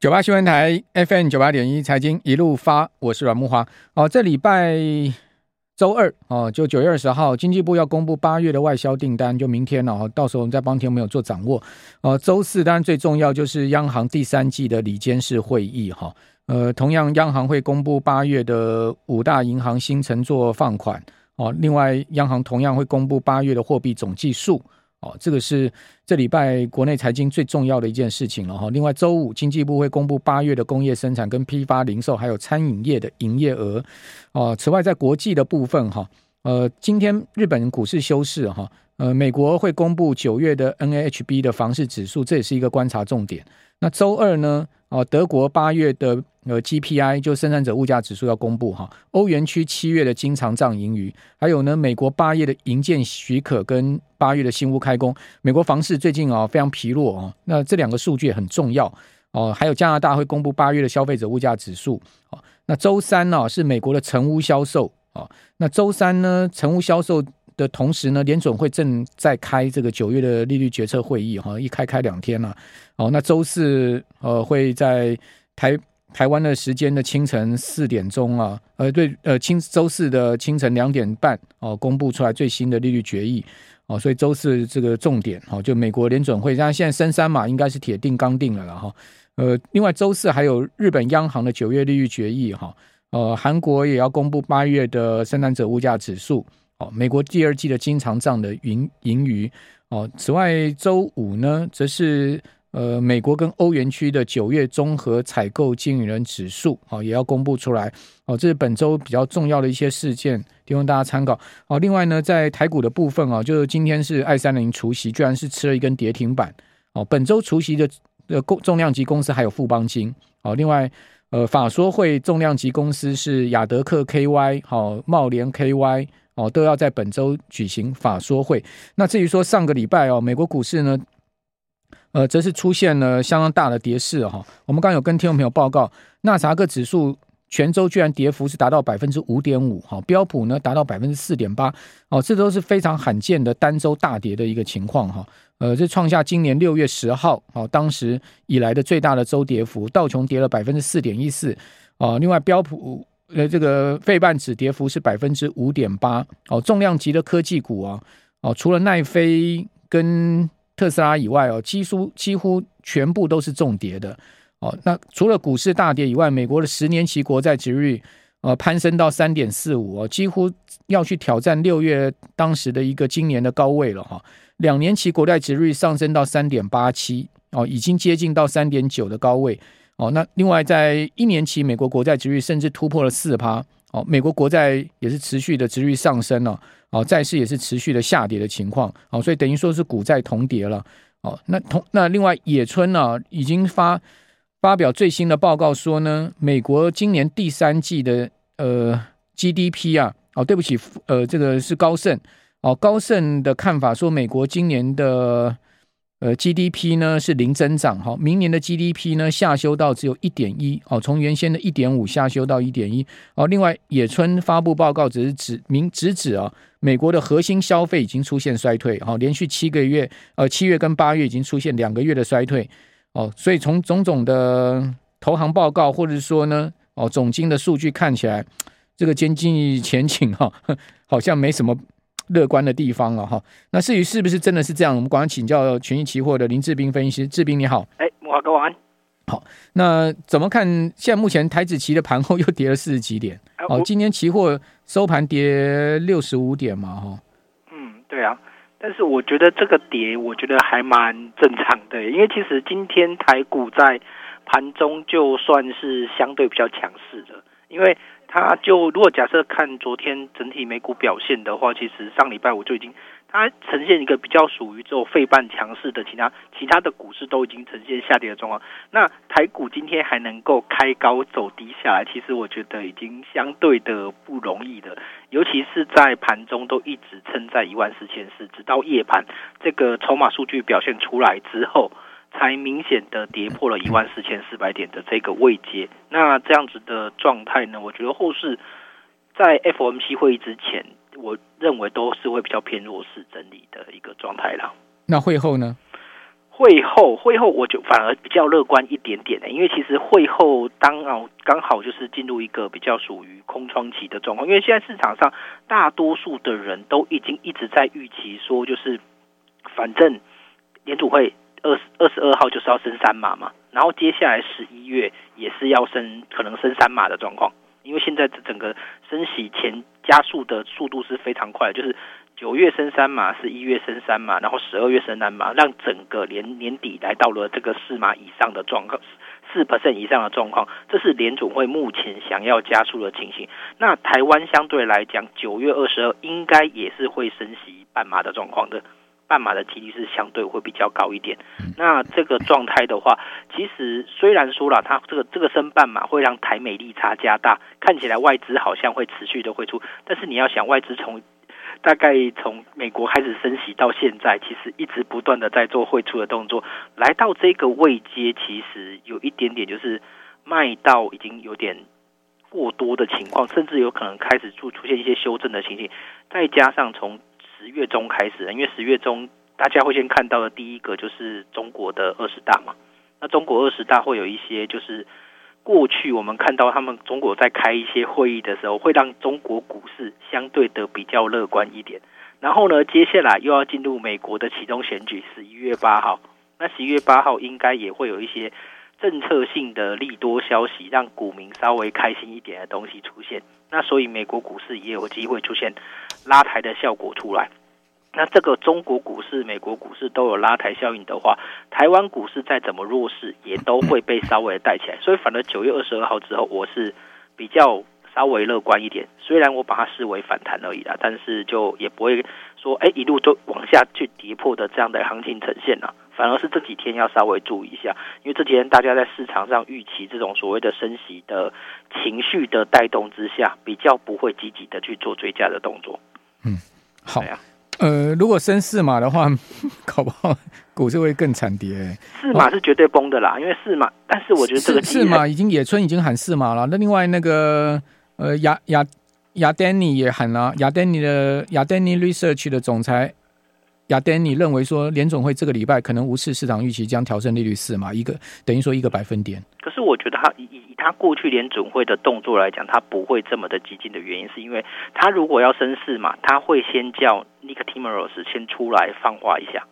九八新闻台 FM 九八点一财经一路发，我是阮木华。哦，这礼拜周二哦，就九月二十号，经济部要公布八月的外销订单，就明天了。哦，到时候我们再帮听众朋友做掌握。哦，周四当然最重要就是央行第三季的里监事会议哈。呃，同样央行会公布八月的五大银行新承做放款。哦，另外央行同样会公布八月的货币总计数。哦，这个是这礼拜国内财经最重要的一件事情了哈。另外，周五经济部会公布八月的工业生产、跟批发零售，还有餐饮业的营业额。哦，此外，在国际的部分哈，呃，今天日本股市休市哈，呃，美国会公布九月的 N H B 的房市指数，这也是一个观察重点。那周二呢？哦，德国八月的呃 GPI 就生产者物价指数要公布哈，欧元区七月的经常账盈余，还有呢，美国八月的营建许可跟八月的新屋开工，美国房市最近啊非常疲弱啊，那这两个数据很重要哦。还有加拿大会公布八月的消费者物价指数哦。那周三呢是美国的成屋销售啊，那周三呢成屋销售的同时呢，联准会正在开这个九月的利率决策会议哈，一开开两天了。哦，那周四呃会在台台湾的时间的清晨四点钟啊，呃对呃清周四的清晨两点半哦公布出来最新的利率决议哦，所以周四这个重点哦，就美国联准会，像现在升三嘛应该是铁定刚定了了哈。呃，另外周四还有日本央行的九月利率决议哈，呃韩国也要公布八月的生产者物价指数哦，美国第二季的经常账的盈盈余哦，此外周五呢则是。呃，美国跟欧元区的九月综合采购经理人指数，哦，也要公布出来，哦，这是本周比较重要的一些事件，提供大家参考。哦，另外呢，在台股的部分啊，就是今天是爱三零除夕，居然是吃了一根跌停板。哦，本周除夕的呃重重量级公司还有富邦金。哦，另外呃法说会重量级公司是亚德克 KY，好茂联 KY，哦都要在本周举行法说会。那至于说上个礼拜哦，美国股市呢？呃，则是出现了相当大的跌势哈。我们刚有跟听众朋友报告，纳斯达克指数全周居然跌幅是达到百分之五点五哈，标普呢达到百分之四点八哦，这都是非常罕见的单周大跌的一个情况哈。呃，这创下今年六月十号哦当时以来的最大的周跌幅，道琼跌了百分之四点一四哦，另外标普呃这个费半指跌幅是百分之五点八哦，重量级的科技股啊哦，除了奈飞跟特斯拉以外哦，几乎几乎全部都是重跌的哦。那除了股市大跌以外，美国的十年期国债殖率呃攀升到三点四五哦，几乎要去挑战六月当时的一个今年的高位了哈。两年期国债殖率上升到三点八七哦，已经接近到三点九的高位哦。那另外在一年期美国国债殖率甚至突破了四趴哦，美国国债也是持续的殖率上升了。哦，债市也是持续的下跌的情况，哦，所以等于说是股债同跌了，哦，那同那另外野村呢、已经发发表最新的报告说呢，美国今年第三季的呃 GDP 啊，哦，对不起，呃，这个是高盛，哦，高盛的看法说美国今年的。呃，GDP 呢是零增长哈，明年的 GDP 呢下修到只有一点一哦，从原先的一点五下修到一点一哦。另外，野村发布报告只是指明直指啊，美国的核心消费已经出现衰退哈，连续七个月呃七月跟八月已经出现两个月的衰退哦，所以从种种的投行报告或者说呢哦总经的数据看起来，这个经济前景哈 好像没什么。乐观的地方了哈，那至于是不是真的是这样？我们赶快请教权益期货的林志斌分析师，志斌你好，哎，慕驊哥晚安。好，那怎么看？现在目前台指期的盘后又跌了四十几点，哦，今天期货收盘跌六十五点嘛，哈。嗯，对啊，但是我觉得这个跌，我觉得还蛮正常的，因为其实今天台股在盘中就算是相对比较强势的，因为。它就如果假设看昨天整体美股表现的话，其实上礼拜五就已经它呈现一个比较属于这种费半强势的，其他其他的股市都已经呈现下跌的状况。那台股今天还能够开高走低下来，其实我觉得已经相对的不容易的，尤其是在盘中都一直撑在一万四千四，直到夜盘这个筹码数据表现出来之后。才明显的跌破了一万四千四百点的这个位阶，那这样子的状态呢，我觉得后市在 FOMC 会议之前，我认为都是会比较偏弱势整理的一个状态啦。那会后呢？会后，会后我就反而比较乐观一点点的，因为其实会后当哦刚好就是进入一个比较属于空窗期的状况，因为现在市场上大多数的人都已经一直在预期说，就是反正联储会二十二十二号就是要升三码嘛，然后接下来十一月也是要升，可能升三码的状况，因为现在这整个升息前加速的速度是非常快，就是。九月升三码，十一月升三码，然后十二月升三码，让整个年年底来到了这个四码以上的状况，四 percent 以上的状况，这是联总会目前想要加速的情形。那台湾相对来讲，九月二十二应该也是会升息半码的状况的，半码的几率是相对会比较高一点。那这个状态的话，其实虽然说了，它这个这个升半码会让台美利差加大，看起来外资好像会持续的汇出，但是你要想外资从大概从美国开始升息到现在，其实一直不断的在做汇出的动作，来到这个位阶，其实有一点点就是卖到已经有点过多的情况，甚至有可能开始出出现一些修正的情形。再加上从十月中开始，因为十月中大家会先看到的第一个就是中国的二十大嘛，那中国二十大会有一些就是。过去我们看到他们中国在开一些会议的时候，会让中国股市相对的比较乐观一点。然后呢，接下来又要进入美国的其中选举，十一月八号。那十一月八号应该也会有一些政策性的利多消息，让股民稍微开心一点的东西出现。那所以美国股市也有机会出现拉抬的效果出来。那这个中国股市、美国股市都有拉抬效应的话，台湾股市再怎么弱势，也都会被稍微带起来。所以，反而九月二十二号之后，我是比较稍微乐观一点。虽然我把它视为反弹而已啦，但是就也不会说，哎，一路就往下去跌破的这样的行情呈现了。反而是这几天要稍微注意一下，因为这几天大家在市场上预期这种所谓的升息的情绪的带动之下，比较不会积极的去做追加的动作。嗯，好呀。呃，如果升四码的话，搞不好股市会更惨跌。四码是绝对崩的啦，哦、因为四码，但是我觉得这个四码已经野村已经喊四码了。那另外那个呃亚亚亚丹尼也喊了，亚丹尼的亚丹尼 Research 的总裁亚丹尼认为说，联总会这个礼拜可能无视市场预期，将调升利率四嘛一个等于说一个百分点。可是我觉得他以以他过去联总会的动作来讲，他不会这么的激进的原因，是因为他如果要升四嘛，他会先叫。尼克提莫罗斯先出来放话一下，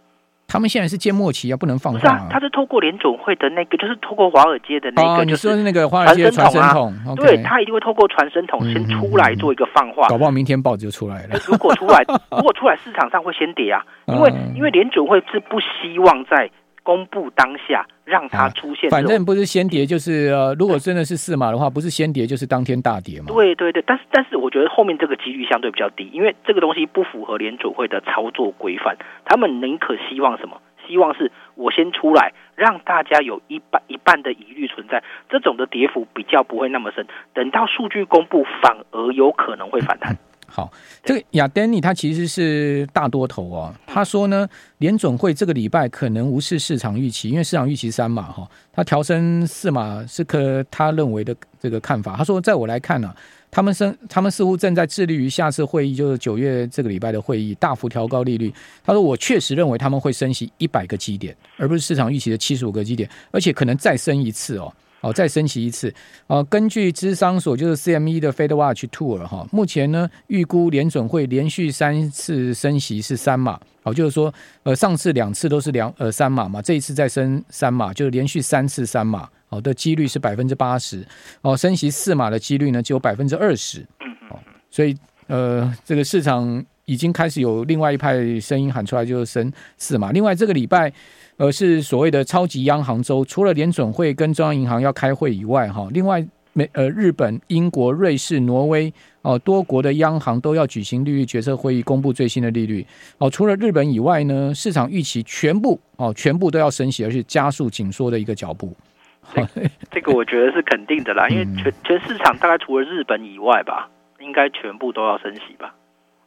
他们现在是缄默期啊，不能放话、啊。是啊，他是透过联总会的那个，就是透过华尔街的那个，就是那个华尔街传声筒啊。对，他一定会透过传声筒先出来做一个放话。搞不好明天报纸就出来了。如果出来，如果出来，市场上会先跌啊，因为因为联总会是不希望在。公布当下，让它出现、啊。反正不是先跌，就是呃，如果真的是四码的话，不是先跌就是当天大跌嘛。对对对，但是但是我觉得后面这个几率相对比较低，因为这个东西不符合联储会的操作规范。他们宁可希望什么？希望是我先出来，让大家有一半一半的疑虑存在，这种的跌幅比较不会那么深。等到数据公布，反而有可能会反弹。好，这个亚丹尼他其实是大多头哦。他说呢，联准会这个礼拜可能无视市场预期，因为市场预期三码哈，他调升四码是可他认为的这个看法。他说，在我来看呢、他们生他们似乎正在致力于下次会议，就是九月这个礼拜的会议大幅调高利率。他说，我确实认为他们会升息一百个基点，而不是市场预期的七十五个基点，而且可能再升一次哦。哦，再升息一次。哦，根据芝商所就是 CME 的 Fed Watch Tour 哈，目前呢预估联准会连续三次升息是三码。哦，就是说呃上次两次都是两呃三码嘛，这一次再升三码，就是连续三次三码。好的几率是百分之八十。哦，升息四码的几率呢只有百分之二十。哦，所以呃这个市场已经开始有另外一派声音喊出来，就是升四码。另外这个礼拜。而是所谓的超级央行周，除了联准会跟中央银行要开会以外，哈，另外美呃日本、英国、瑞士、挪威哦，多国的央行都要举行利率决策会议，公布最新的利率。哦，除了日本以外呢，市场预期全部哦全部都要升息，而且加速紧缩的一个脚步。这这个我觉得是肯定的啦，因为全全市场大概除了日本以外吧，应该全部都要升息吧。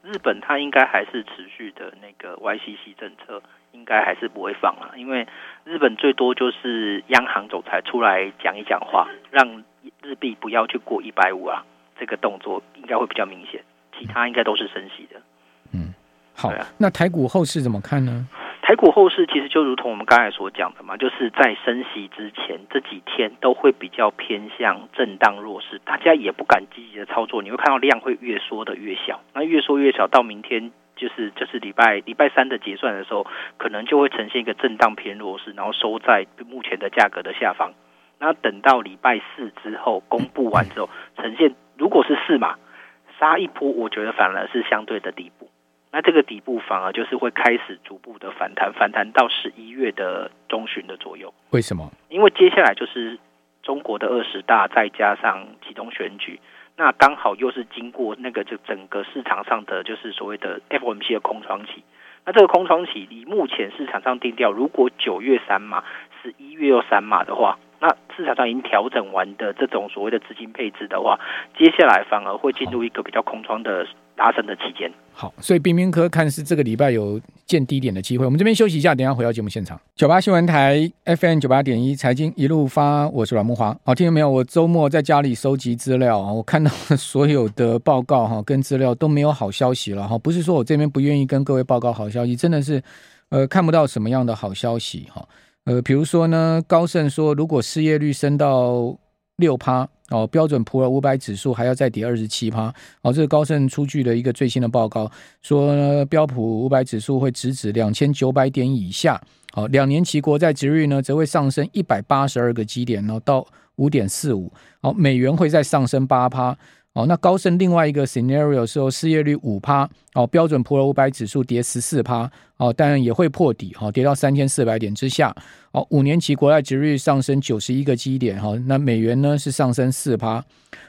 日本它应该还是持续的那个 YCC 政策。应该还是不会放了，因为日本最多就是央行总裁出来讲一讲话，让日币不要去过一百五啊，这个动作应该会比较明显，其他应该都是升息的。嗯，好，啊、那台股后市怎么看呢？台股后市其实就如同我们刚才所讲的嘛，就是在升息之前这几天都会比较偏向震荡弱势，大家也不敢积极的操作，你会看到量会越缩的越小，那越缩越小，到明天就是就是礼拜礼拜三的结算的时候，可能就会呈现一个震荡偏弱势，然后收在目前的价格的下方。那等到礼拜四之后公布完之后，呈现如果是四码杀一波，我觉得反而是相对的底部。那这个底部反而就是会开始逐步的反弹，反弹到十一月的中旬的左右。为什么？因为接下来就是中国的二十大，再加上集中选举，那刚好又是经过那个就整个市场上的就是所谓的 FOMC 的空窗期。那这个空窗期你目前市场上定调，如果九月三码，十一月又三码的话，那市场上已经调整完的这种所谓的资金配置的话，接下来反而会进入一个比较空窗的。拉升的期间好，所以冰冰科看是这个礼拜有见低点的机会。我们这边休息一下，等下回到节目现场。九八新闻台 FM 九八点一财经一路发，我是阮慕驊。好，听到没有？我周末在家里收集资料啊，我看到所有的报告哈跟资料都没有好消息了哈。不是说我这边不愿意跟各位报告好消息，真的是呃看不到什么样的好消息哈。呃，比如说呢，高盛说如果失业率升到六趴。哦，标准普尔五百指数还要再跌二十七趴。哦，这是高盛出具的一个最新的报告说呢，标普五百指数会直指两千九百点以下。好，两年期国债殖率呢则会上升一百八十二个基点，然后到五点四五。好，美元会再上升八趴。哦，那高盛另外一个 scenario 是失业率五趴，哦，标准普尔五百指数跌十四趴，哦，当然也会破底，哈，跌到三千四百点之下，哦，五年期国债殖率上升九十一个基点，哈，那美元呢是上升四趴，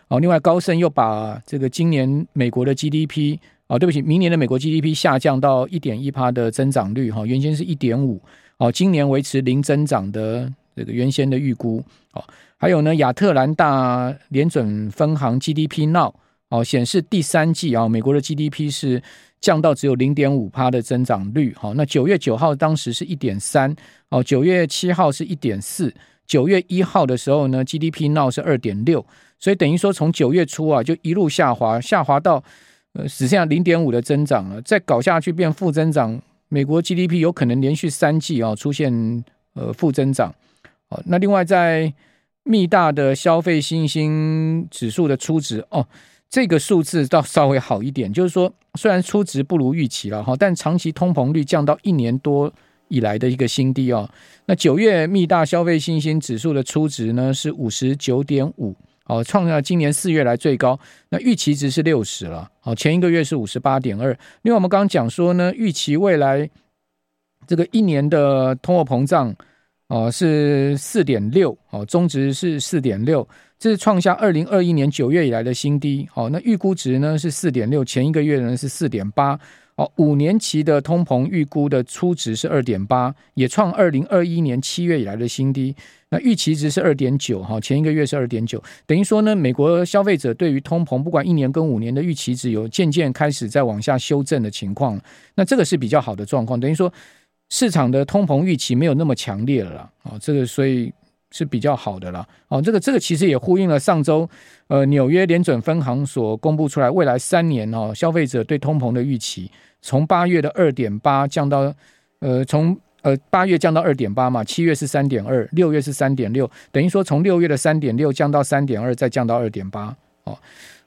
哦，另外高盛又把这个今年美国的 GDP，哦，对不起，明年的美国 GDP 下降到一点一趴的增长率，哈，原先是一点五，哦，今年维持零增长的这个原先的预估，哦。还有呢，亚特兰大联准分行 GDP Now 哦，显示第三季啊，美国的 GDP 是降到只有零点五趴的增长率。好，那九月九号当时是一点三，哦，九月七号是一点四，九月一号的时候呢，GDP Now 是二点六，所以等于说从九月初啊就一路下滑，下滑到呃只剩下零点五的增长了，再搞下去变负增长，美国 GDP 有可能连续三季啊出现呃负增长。哦，那另外在密大的消费信心指数的初值哦，这个数字倒稍微好一点，就是说虽然初值不如预期了哈，但长期通膨率降到一年多以来的一个新低哦。那九月密大消费信心指数的初值呢是五十九点五，哦，创下今年四月来最高。那预期值是六十了，哦，前一个月是五十八点二。另外我们刚刚讲说呢，预期未来这个一年的通货膨胀。哦，是四点六，哦，中值是四点六，这是创下二零二一年九月以来的新低。哦，那预估值呢是四点六，前一个月呢是四点八。哦，五年期的通膨预估的初值是二点八，也创二零二一年七月以来的新低。那预期值是二点九，哈，前一个月是二点九，等于说呢，美国消费者对于通膨不管一年跟五年的预期值有渐渐开始在往下修正的情况。那这个是比较好的状况，等于说。市场的通膨预期没有那么强烈了啦，哦，这个所以是比较好的啦，哦，这个这个其实也呼应了上周呃纽约联准分行所公布出来未来三年哦消费者对通膨的预期，从八月的二点八降到呃从呃八月降到二点八嘛，七月是三点二，六月是三点六，等于说从六月的三点六降到三点二，再降到二点八，哦。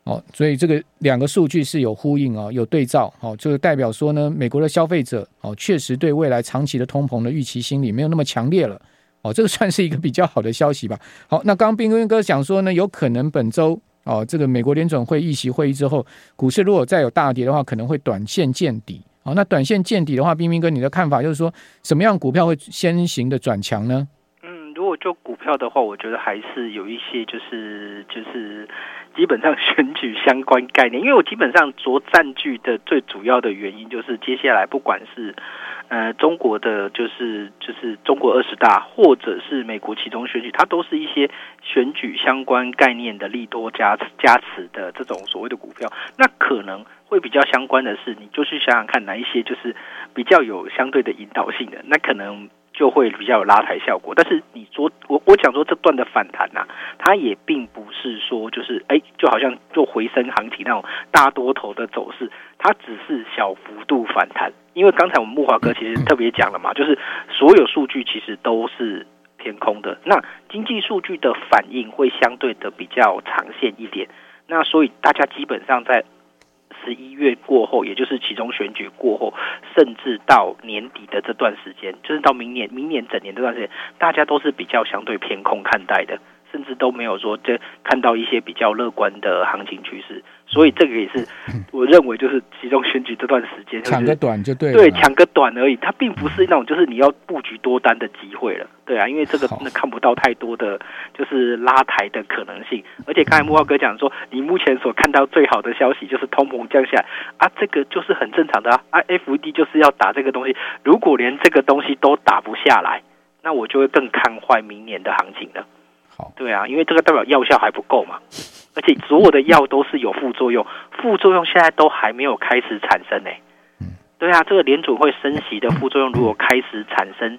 哦，所以这个两个数据是有呼应哦，有对照哦，就是代表说呢，美国的消费者哦，确实对未来长期的通膨的预期心理没有那么强烈了哦，这个算是一个比较好的消息吧。好，那刚刚冰冰哥讲说呢，有可能本周哦，这个美国联准会议息会议之后，股市如果再有大跌的话，可能会短线见底。好，那短线见底的话，冰冰哥你的看法就是说，什么样股票会先行的转强呢？嗯，如果就股票的话，我觉得还是有一些就是就是。基本上选举相关概念，因为我基本上所占据的最主要的原因就是，接下来不管是呃中国的就是就是中国二十大，或者是美国期中选举，它都是一些选举相关概念的利多加加持的这种所谓的股票。那可能会比较相关的是，你就去想想看哪一些就是比较有相对的引导性的，那可能就会比较有拉抬效果。但是你说我我讲说这段的反弹呐、啊，它也并不是说就是哎，就好像就回升行情那种大多头的走势，它只是小幅度反弹。因为刚才我们木华哥其实特别讲了嘛，就是所有数据其实都是偏空的，那经济数据的反应会相对的比较长线一点。那所以大家基本上在。十一月过后，也就是其中选举过后，甚至到年底的这段时间，就是到明年明年整年这段时间，大家都是比较相对偏空看待的，甚至都没有说这看到一些比较乐观的行情趋势。所以这个也是我认为，就是集中选举这段时间抢个短就对了，对，抢个短而已，它并不是那种就是你要布局多单的机会了，对啊，因为这个真的看不到太多的就是拉抬的可能性。而且刚才木浩哥讲说，你目前所看到最好的消息就是通膨降下来啊，这个就是很正常的啊，FED 就是要打这个东西，如果连这个东西都打不下来，那我就会更看坏明年的行情了。好，对啊，因为这个代表药效还不够嘛。而且所有的药都是有副作用，副作用现在都还没有开始产生呢。对啊，这个联准会升息的副作用如果开始产生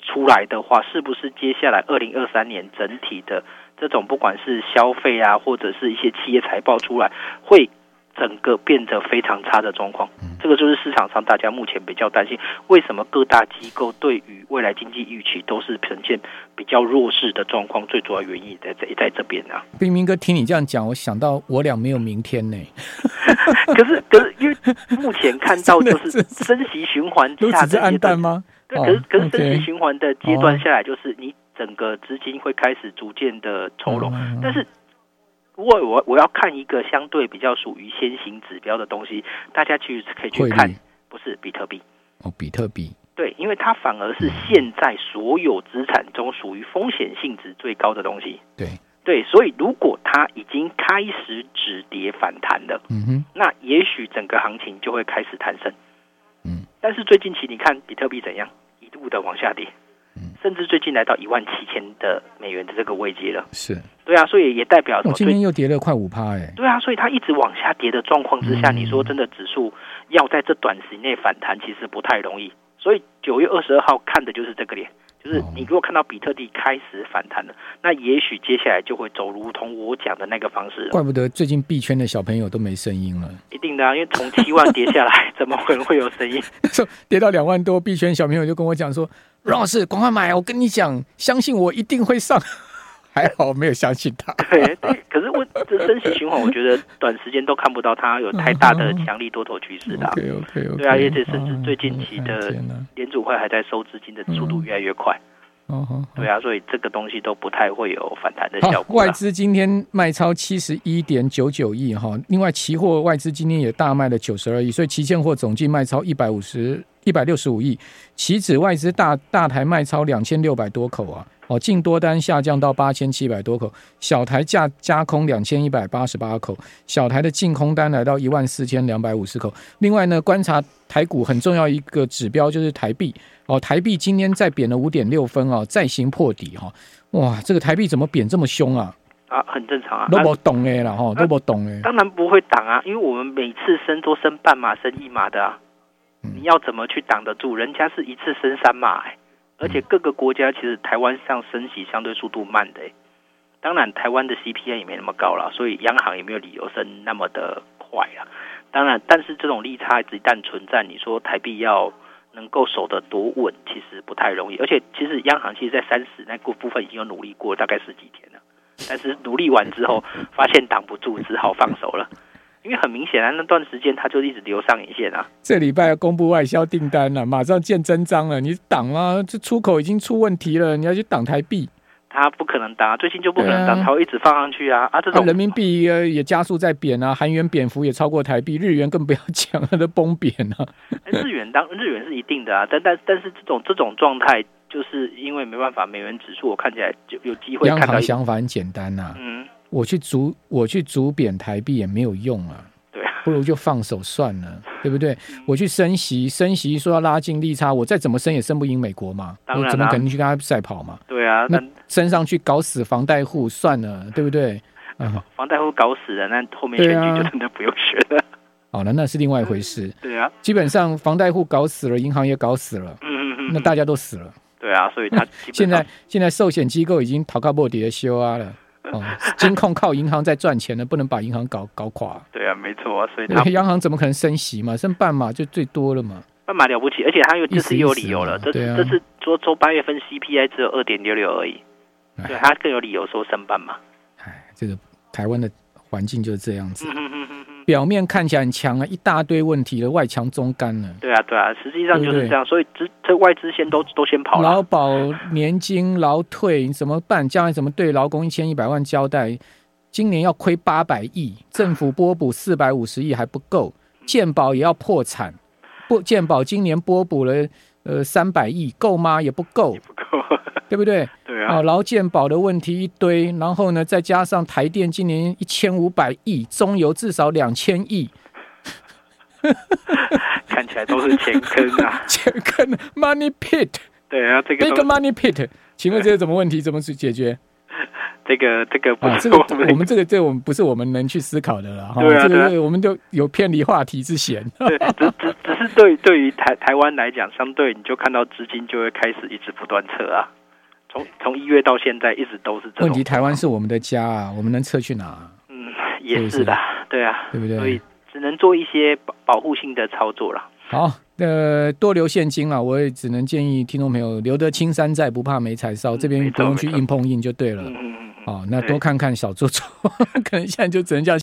出来的话，是不是接下来二零二三年整体的这种不管是消费啊，或者是一些企业财报出来会？整个变得非常差的状况，这个就是市场上大家目前比较担心，为什么各大机构对于未来经济预期都是呈现比较弱势的状况？最主要原因在这在这边啊。冰冰哥，听你这样讲，我想到我俩没有明天呢。可是，可是因为目前看到就是 升息循环下的阶段吗？对，可是可是升息循环的阶段下来，就是你整个资金会开始逐渐的抽拢，但是。如果我我要看一个相对比较属于先行指标的东西，大家其实可以去看，不是比特币。哦，比特币。对，因为它反而是现在所有资产中属于风险性质最高的东西。对。对，所以如果它已经开始止跌反弹了，嗯哼，那也许整个行情就会开始弹升。嗯，但是最近期你看比特币怎样，一度的往下跌。甚至最近来到一万七千的美元的这个位阶了，是对啊，所以也代表我今天又跌了快五趴哎，对啊，所以它一直往下跌的状况之下，你说真的指数要在这短时内反弹，其实不太容易。所以九月二十二号看的就是这个脸，就是你如果看到比特币开始反弹了，那也许接下来就会走如同我讲的那个方式。怪不得最近币圈的小朋友都没声音了，一定的啊，因为从七万跌下来，怎么可能会有声音？跌到两万多，币圈小朋友就跟我讲说。罗老师，赶快买！我跟你讲，相信我一定会上。还好没有相信他。对，对，可是我 这升息循环，我觉得短时间都看不到它有太大的强力多头趋势的。对啊，而且甚至最近期的联储会还在收资金的速度越来越快。哦，对啊，所以这个东西都不太会有反弹的效果。外资今天卖超七十一点九九亿哈，另外期货外资今天也大卖了九十二亿，所以期现货总计卖超一百五十。一百六十五亿，期指外资大大台卖超两千六百多口啊，哦，净多单下降到八千七百多口，小台价加空两千一百八十八口，小台的净空单来到一万四千两百五十口。另外呢，观察台股很重要一个指标就是台币哦，台币今天再贬了五点六分哦，再行破底哈，哇，这个台币怎么贬这么凶啊？啊，很正常啊，都不懂哎了哈，都不懂哎，当然不会挡啊，因为我们每次升都升半码、升一码的啊。你要怎么去挡得住？人家是一次升三码，欸，而且各个国家其实台湾上升息相对速度慢的，欸。当然，台湾的 CPI 也没那么高了，所以央行也没有理由升那么的快啊。当然，但是这种利差一旦存在，你说台币要能够守得多稳，其实不太容易。而且，其实央行其实在三十那个部分已经有努力过大概十几天了，但是努力完之后发现挡不住，只好放手了。因为很明显啊，那段时间他就一直留上影线啊。这礼拜要公布外销订单了，马上见真章了。你挡啊，这出口已经出问题了，你要去挡台币，他不可能挡，最近就不可能挡，他会一直放上去啊。啊，这种、啊、人民币也加速在贬啊，韩元贬幅也超过台币，日元更不要讲，了都崩贬啊。日元当日元是一定的啊，但但但是这种这种状态，就是因为没办法，美元指数我看起来就有机会看到。央行想法很简单呐、啊，嗯。我去逐我去逐贬台币也没有用啊，对啊，不如就放手算了，对不对？我去升息，升息说要拉近利差，我再怎么升也升不赢美国嘛，我怎么可能去跟他赛跑嘛？对啊，那升上去搞死房贷户算了，对不对？嗯，房贷户搞死了，那后面选举就真的不用选了。好了，那是另外一回事。对啊，基本上房贷户搞死了，银行也搞死了，嗯嗯嗯，那大家都死了。对啊，所以他 现在现在寿险机构已经逃靠莫底的修啊了。哦，金控靠银行在赚钱的，不能把银行搞搞垮。对啊，没错啊，所以他央行怎么可能升息嘛？升半码就最多了嘛。半码了不起，而且他又这次又有理由了。这、啊、这次说说八月份 CPI 只有二点六六而已，对他更有理由说升半码。哎，这个台湾的环境就是这样子。表面看起来很强啊，一大堆问题的外强中干了。对啊，对啊，实际上就是这样。对对，所以这这外资先都 都先跑了。劳保年金劳退你怎么办？将来怎么对劳工一千一百万交代？今年要亏八百亿，政府拨补四百五十亿还不够，健保也要破产。不，健保今年拨补了呃三百亿，够吗？也不够，不够，对不对？对啊，劳健保的问题一堆，然后呢，再加上台电今年一千五百亿，中油至少两千亿，看起来都是钱坑啊，钱坑，money pit。对啊，这个 big money pit，请问这个什么问题？怎么去解决？这个这个不是、啊、这个我们这个这我们不是我们能去思考的了哈。对啊，这个我们就有偏离话题之嫌。对，只只只是对对于台台湾来讲，相对你就看到资金就会开始一直不断撤啊。从从一月到现在，一直都是这种。问题台湾是我们的家啊，我们能撤去哪？嗯，也是的，对啊，对不对？所以只能做一些保保护性的操作了。好，呃，多留现金了，我也只能建议听众朋友留得青山在，不怕没柴烧。嗯、这边不用去硬碰硬就对了。嗯嗯嗯。好，那多看看小做做，可能现在就只能叫。